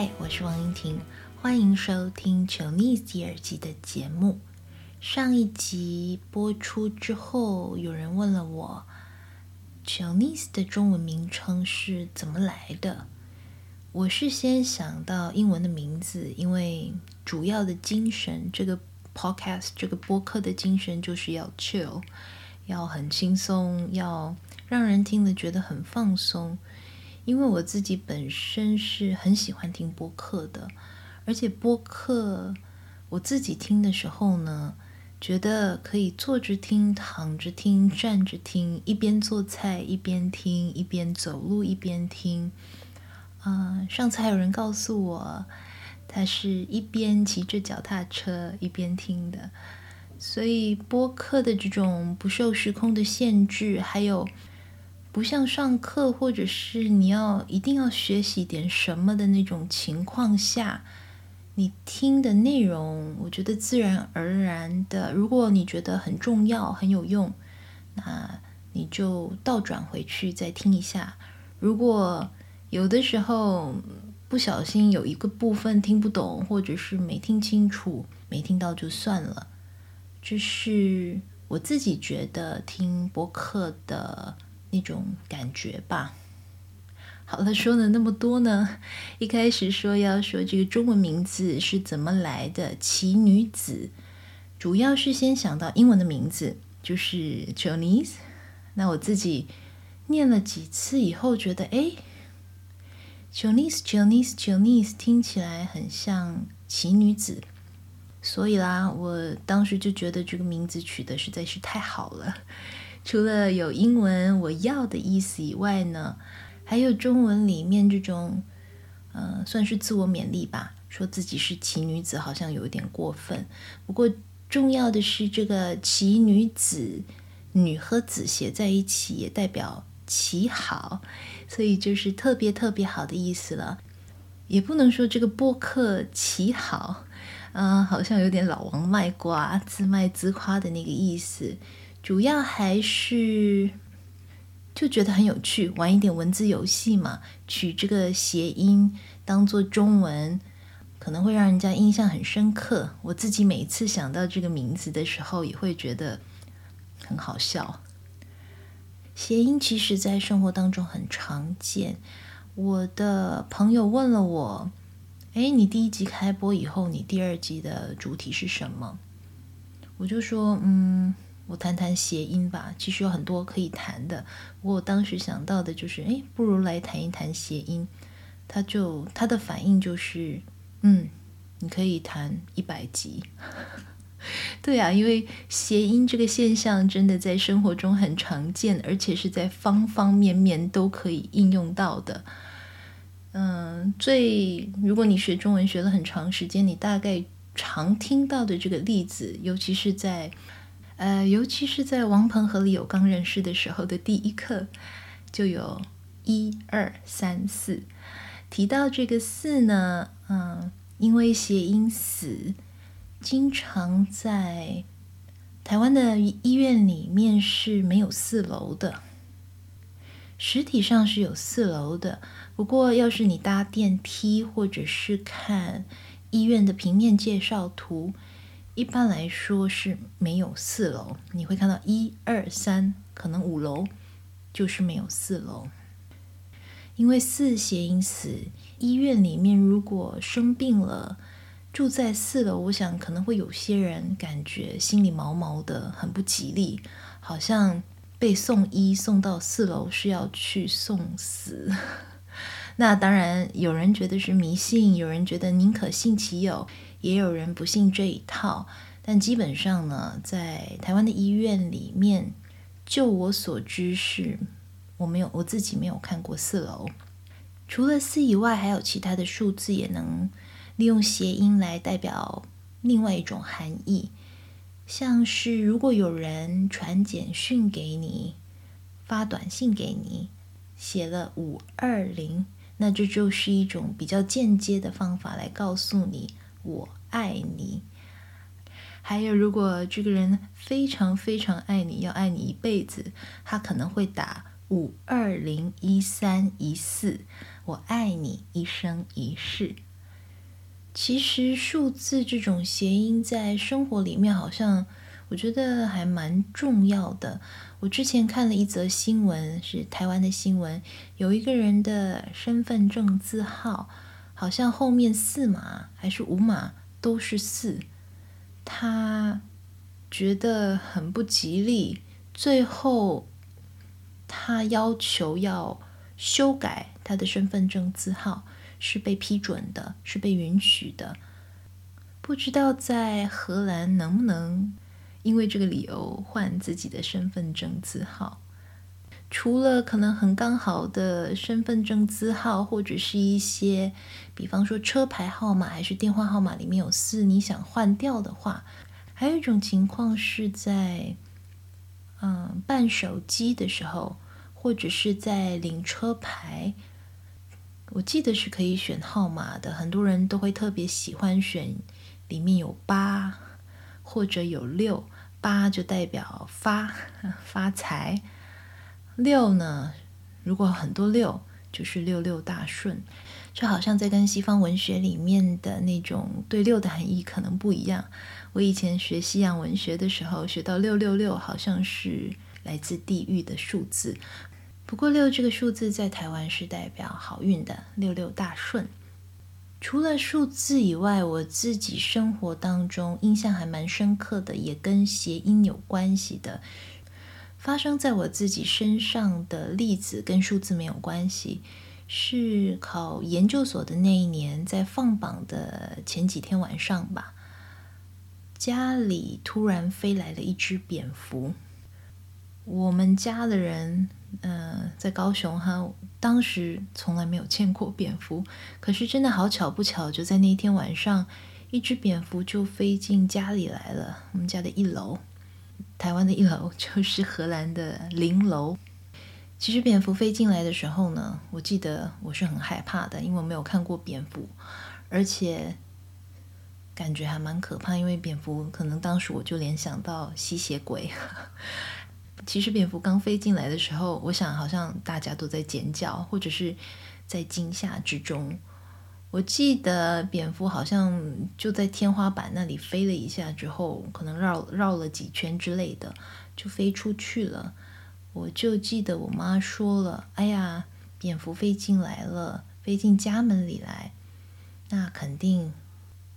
嗨，我是王英婷，欢迎收听《穷妮斯耳机》的节目。上一集播出之后，有人问了我，《，Chinese》的中文名称是怎么来的？我是先想到英文的名字，因为主要的精神，这个 podcast 这个播客的精神就是要 chill，要很轻松，要让人听了觉得很放松。因为我自己本身是很喜欢听播客的，而且播客我自己听的时候呢，觉得可以坐着听、躺着听、站着听，一边做菜一边听，一边走路一边听。啊、呃，上次还有人告诉我，他是一边骑着脚踏车一边听的，所以播客的这种不受时空的限制，还有。不像上课，或者是你要一定要学习点什么的那种情况下，你听的内容，我觉得自然而然的，如果你觉得很重要、很有用，那你就倒转回去再听一下。如果有的时候不小心有一个部分听不懂，或者是没听清楚、没听到就算了。这是我自己觉得听播客的。那种感觉吧。好了，说了那么多呢，一开始说要说这个中文名字是怎么来的，奇女子，主要是先想到英文的名字，就是 Chonice。那我自己念了几次以后，觉得哎，Chonice，Chonice，Chonice 听起来很像奇女子，所以啦，我当时就觉得这个名字取得实在是太好了。除了有英文我要的意思以外呢，还有中文里面这种，呃，算是自我勉励吧，说自己是奇女子好像有点过分。不过重要的是这个奇女子，女和子写在一起也代表奇好，所以就是特别特别好的意思了。也不能说这个播客奇好，啊、好像有点老王卖瓜、自卖自夸的那个意思。主要还是就觉得很有趣，玩一点文字游戏嘛，取这个谐音当做中文，可能会让人家印象很深刻。我自己每次想到这个名字的时候，也会觉得很好笑。谐音其实在生活当中很常见。我的朋友问了我：“哎，你第一集开播以后，你第二集的主题是什么？”我就说：“嗯。”我谈谈谐音吧，其实有很多可以谈的。不过我当时想到的就是，哎，不如来谈一谈谐音。他就他的反应就是，嗯，你可以谈一百集。对啊，因为谐音这个现象真的在生活中很常见，而且是在方方面面都可以应用到的。嗯，最如果你学中文学了很长时间，你大概常听到的这个例子，尤其是在。呃，尤其是在王鹏和李友刚认识的时候的第一课，就有一二三四提到这个四呢，嗯，因为谐音死，经常在台湾的医院里面是没有四楼的，实体上是有四楼的，不过要是你搭电梯或者是看医院的平面介绍图。一般来说是没有四楼，你会看到一二三，可能五楼就是没有四楼。因为四谐音死，医院里面如果生病了，住在四楼，我想可能会有些人感觉心里毛毛的，很不吉利，好像被送医送到四楼是要去送死。那当然，有人觉得是迷信，有人觉得宁可信其有。也有人不信这一套，但基本上呢，在台湾的医院里面，就我所知是，我没有我自己没有看过四楼。除了四以外，还有其他的数字也能利用谐音来代表另外一种含义，像是如果有人传简讯给你，发短信给你，写了五二零，那这就是一种比较间接的方法来告诉你。我爱你。还有，如果这个人非常非常爱你，要爱你一辈子，他可能会打五二零一三一四，我爱你一生一世。其实数字这种谐音在生活里面好像我觉得还蛮重要的。我之前看了一则新闻，是台湾的新闻，有一个人的身份证字号好像后面四码还是五码都是四，他觉得很不吉利，最后他要求要修改他的身份证字号。是被批准的，是被允许的。不知道在荷兰能不能因为这个理由换自己的身份证字号？除了可能很刚好的身份证字号，或者是一些，比方说车牌号码还是电话号码里面有四，你想换掉的话，还有一种情况是在嗯办手机的时候，或者是在领车牌。我记得是可以选号码的，很多人都会特别喜欢选里面有八或者有六，八就代表发 发财，六呢，如果很多六就是六六大顺，就好像在跟西方文学里面的那种对六的含义可能不一样。我以前学西洋文学的时候，学到六六六好像是来自地狱的数字。不过六这个数字在台湾是代表好运的，六六大顺。除了数字以外，我自己生活当中印象还蛮深刻的，也跟谐音有关系的，发生在我自己身上的例子跟数字没有关系。是考研究所的那一年，在放榜的前几天晚上吧，家里突然飞来了一只蝙蝠。我们家的人。嗯、呃，在高雄哈，当时从来没有见过蝙蝠，可是真的好巧不巧，就在那一天晚上，一只蝙蝠就飞进家里来了。我们家的一楼，台湾的一楼 就是荷兰的零楼。其实蝙蝠飞进来的时候呢，我记得我是很害怕的，因为我没有看过蝙蝠，而且感觉还蛮可怕，因为蝙蝠可能当时我就联想到吸血鬼。其实蝙蝠刚飞进来的时候，我想好像大家都在尖叫，或者是在惊吓之中。我记得蝙蝠好像就在天花板那里飞了一下之后，可能绕绕了几圈之类的，就飞出去了。我就记得我妈说了：“哎呀，蝙蝠飞进来了，飞进家门里来，那肯定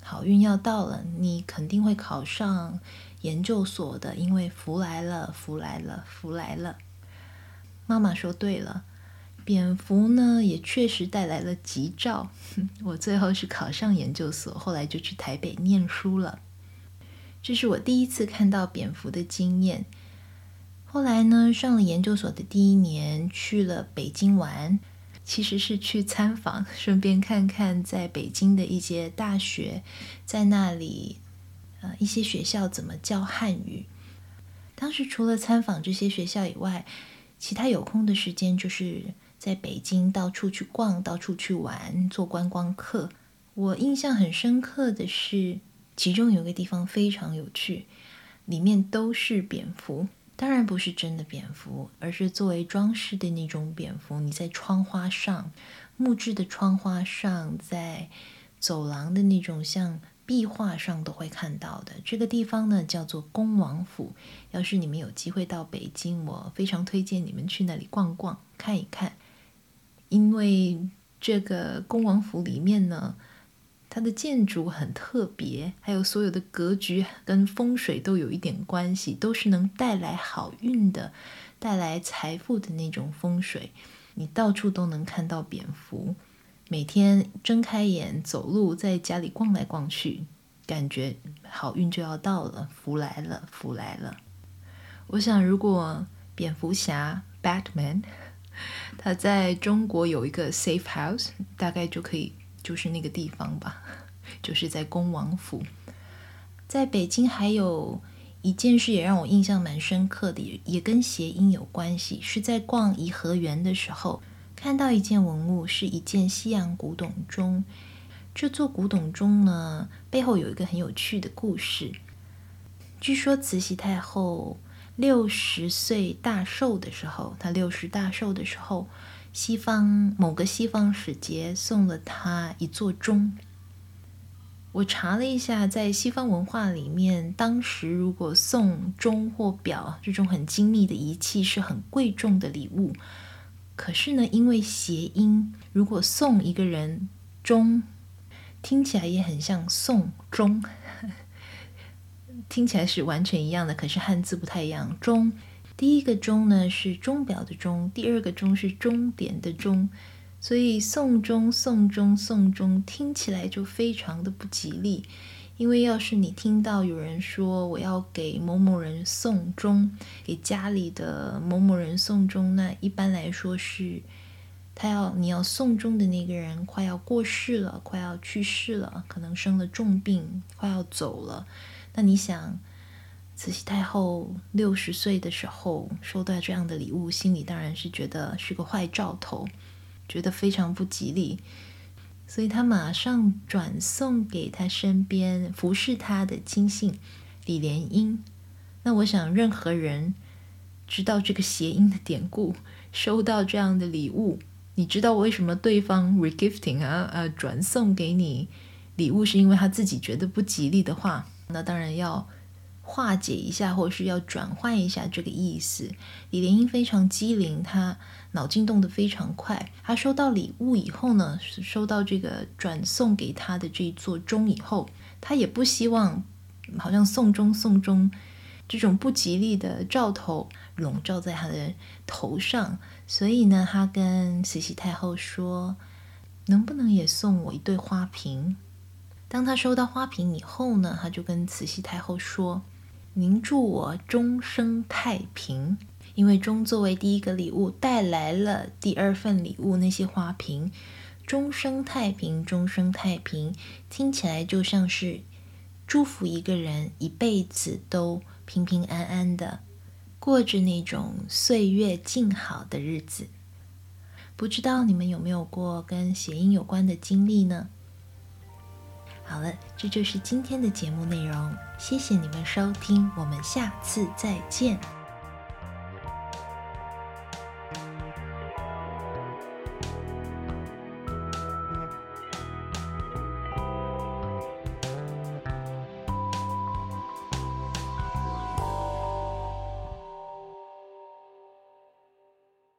好运要到了，你肯定会考上。”研究所的，因为福来了，福来了，福来了。妈妈说对了，蝙蝠呢也确实带来了吉兆。我最后是考上研究所，后来就去台北念书了。这是我第一次看到蝙蝠的经验。后来呢，上了研究所的第一年，去了北京玩，其实是去参访，顺便看看在北京的一些大学，在那里。呃，一些学校怎么教汉语？当时除了参访这些学校以外，其他有空的时间就是在北京到处去逛，到处去玩，做观光客。我印象很深刻的是，其中有个地方非常有趣，里面都是蝙蝠，当然不是真的蝙蝠，而是作为装饰的那种蝙蝠。你在窗花上，木质的窗花上，在走廊的那种像。壁画上都会看到的这个地方呢，叫做恭王府。要是你们有机会到北京，我非常推荐你们去那里逛逛、看一看。因为这个恭王府里面呢，它的建筑很特别，还有所有的格局跟风水都有一点关系，都是能带来好运的、带来财富的那种风水。你到处都能看到蝙蝠。每天睁开眼走路，在家里逛来逛去，感觉好运就要到了，福来了，福来了。我想，如果蝙蝠侠 Batman 他在中国有一个 safe house，大概就可以就是那个地方吧，就是在恭王府。在北京还有一件事也让我印象蛮深刻的，也跟谐音有关系，是在逛颐和园的时候。看到一件文物，是一件西洋古董钟。这座古董钟呢，背后有一个很有趣的故事。据说慈禧太后六十岁大寿的时候，他六十大寿的时候，西方某个西方使节送了他一座钟。我查了一下，在西方文化里面，当时如果送钟或表这种很精密的仪器是很贵重的礼物。可是呢，因为谐音，如果送一个人钟，听起来也很像送钟，听起来是完全一样的，可是汉字不太一样。钟，第一个钟呢是钟表的钟，第二个钟是终点的钟。所以送钟、送钟、送钟听起来就非常的不吉利，因为要是你听到有人说我要给某某人送钟，给家里的某某人送钟，那一般来说是他要你要送钟的那个人快要过世了，快要去世了，可能生了重病，快要走了。那你想，慈禧太后六十岁的时候收到这样的礼物，心里当然是觉得是个坏兆头。觉得非常不吉利，所以他马上转送给他身边服侍他的亲信李莲英。那我想，任何人知道这个谐音的典故，收到这样的礼物，你知道为什么对方 regifting 啊，呃，转送给你礼物，是因为他自己觉得不吉利的话，那当然要。化解一下，或是要转换一下这个意思。李莲英非常机灵，她脑筋动得非常快。她收到礼物以后呢，收到这个转送给她的这座钟以后，她也不希望好像送钟送钟这种不吉利的兆头笼罩在她的头上，所以呢，她跟慈禧太后说：“能不能也送我一对花瓶？”当她收到花瓶以后呢，她就跟慈禧太后说。您祝我终生太平，因为钟作为第一个礼物带来了第二份礼物，那些花瓶。终生太平，终生太平，听起来就像是祝福一个人一辈子都平平安安的过着那种岁月静好的日子。不知道你们有没有过跟谐音有关的经历呢？好了，这就是今天的节目内容。谢谢你们收听，我们下次再见。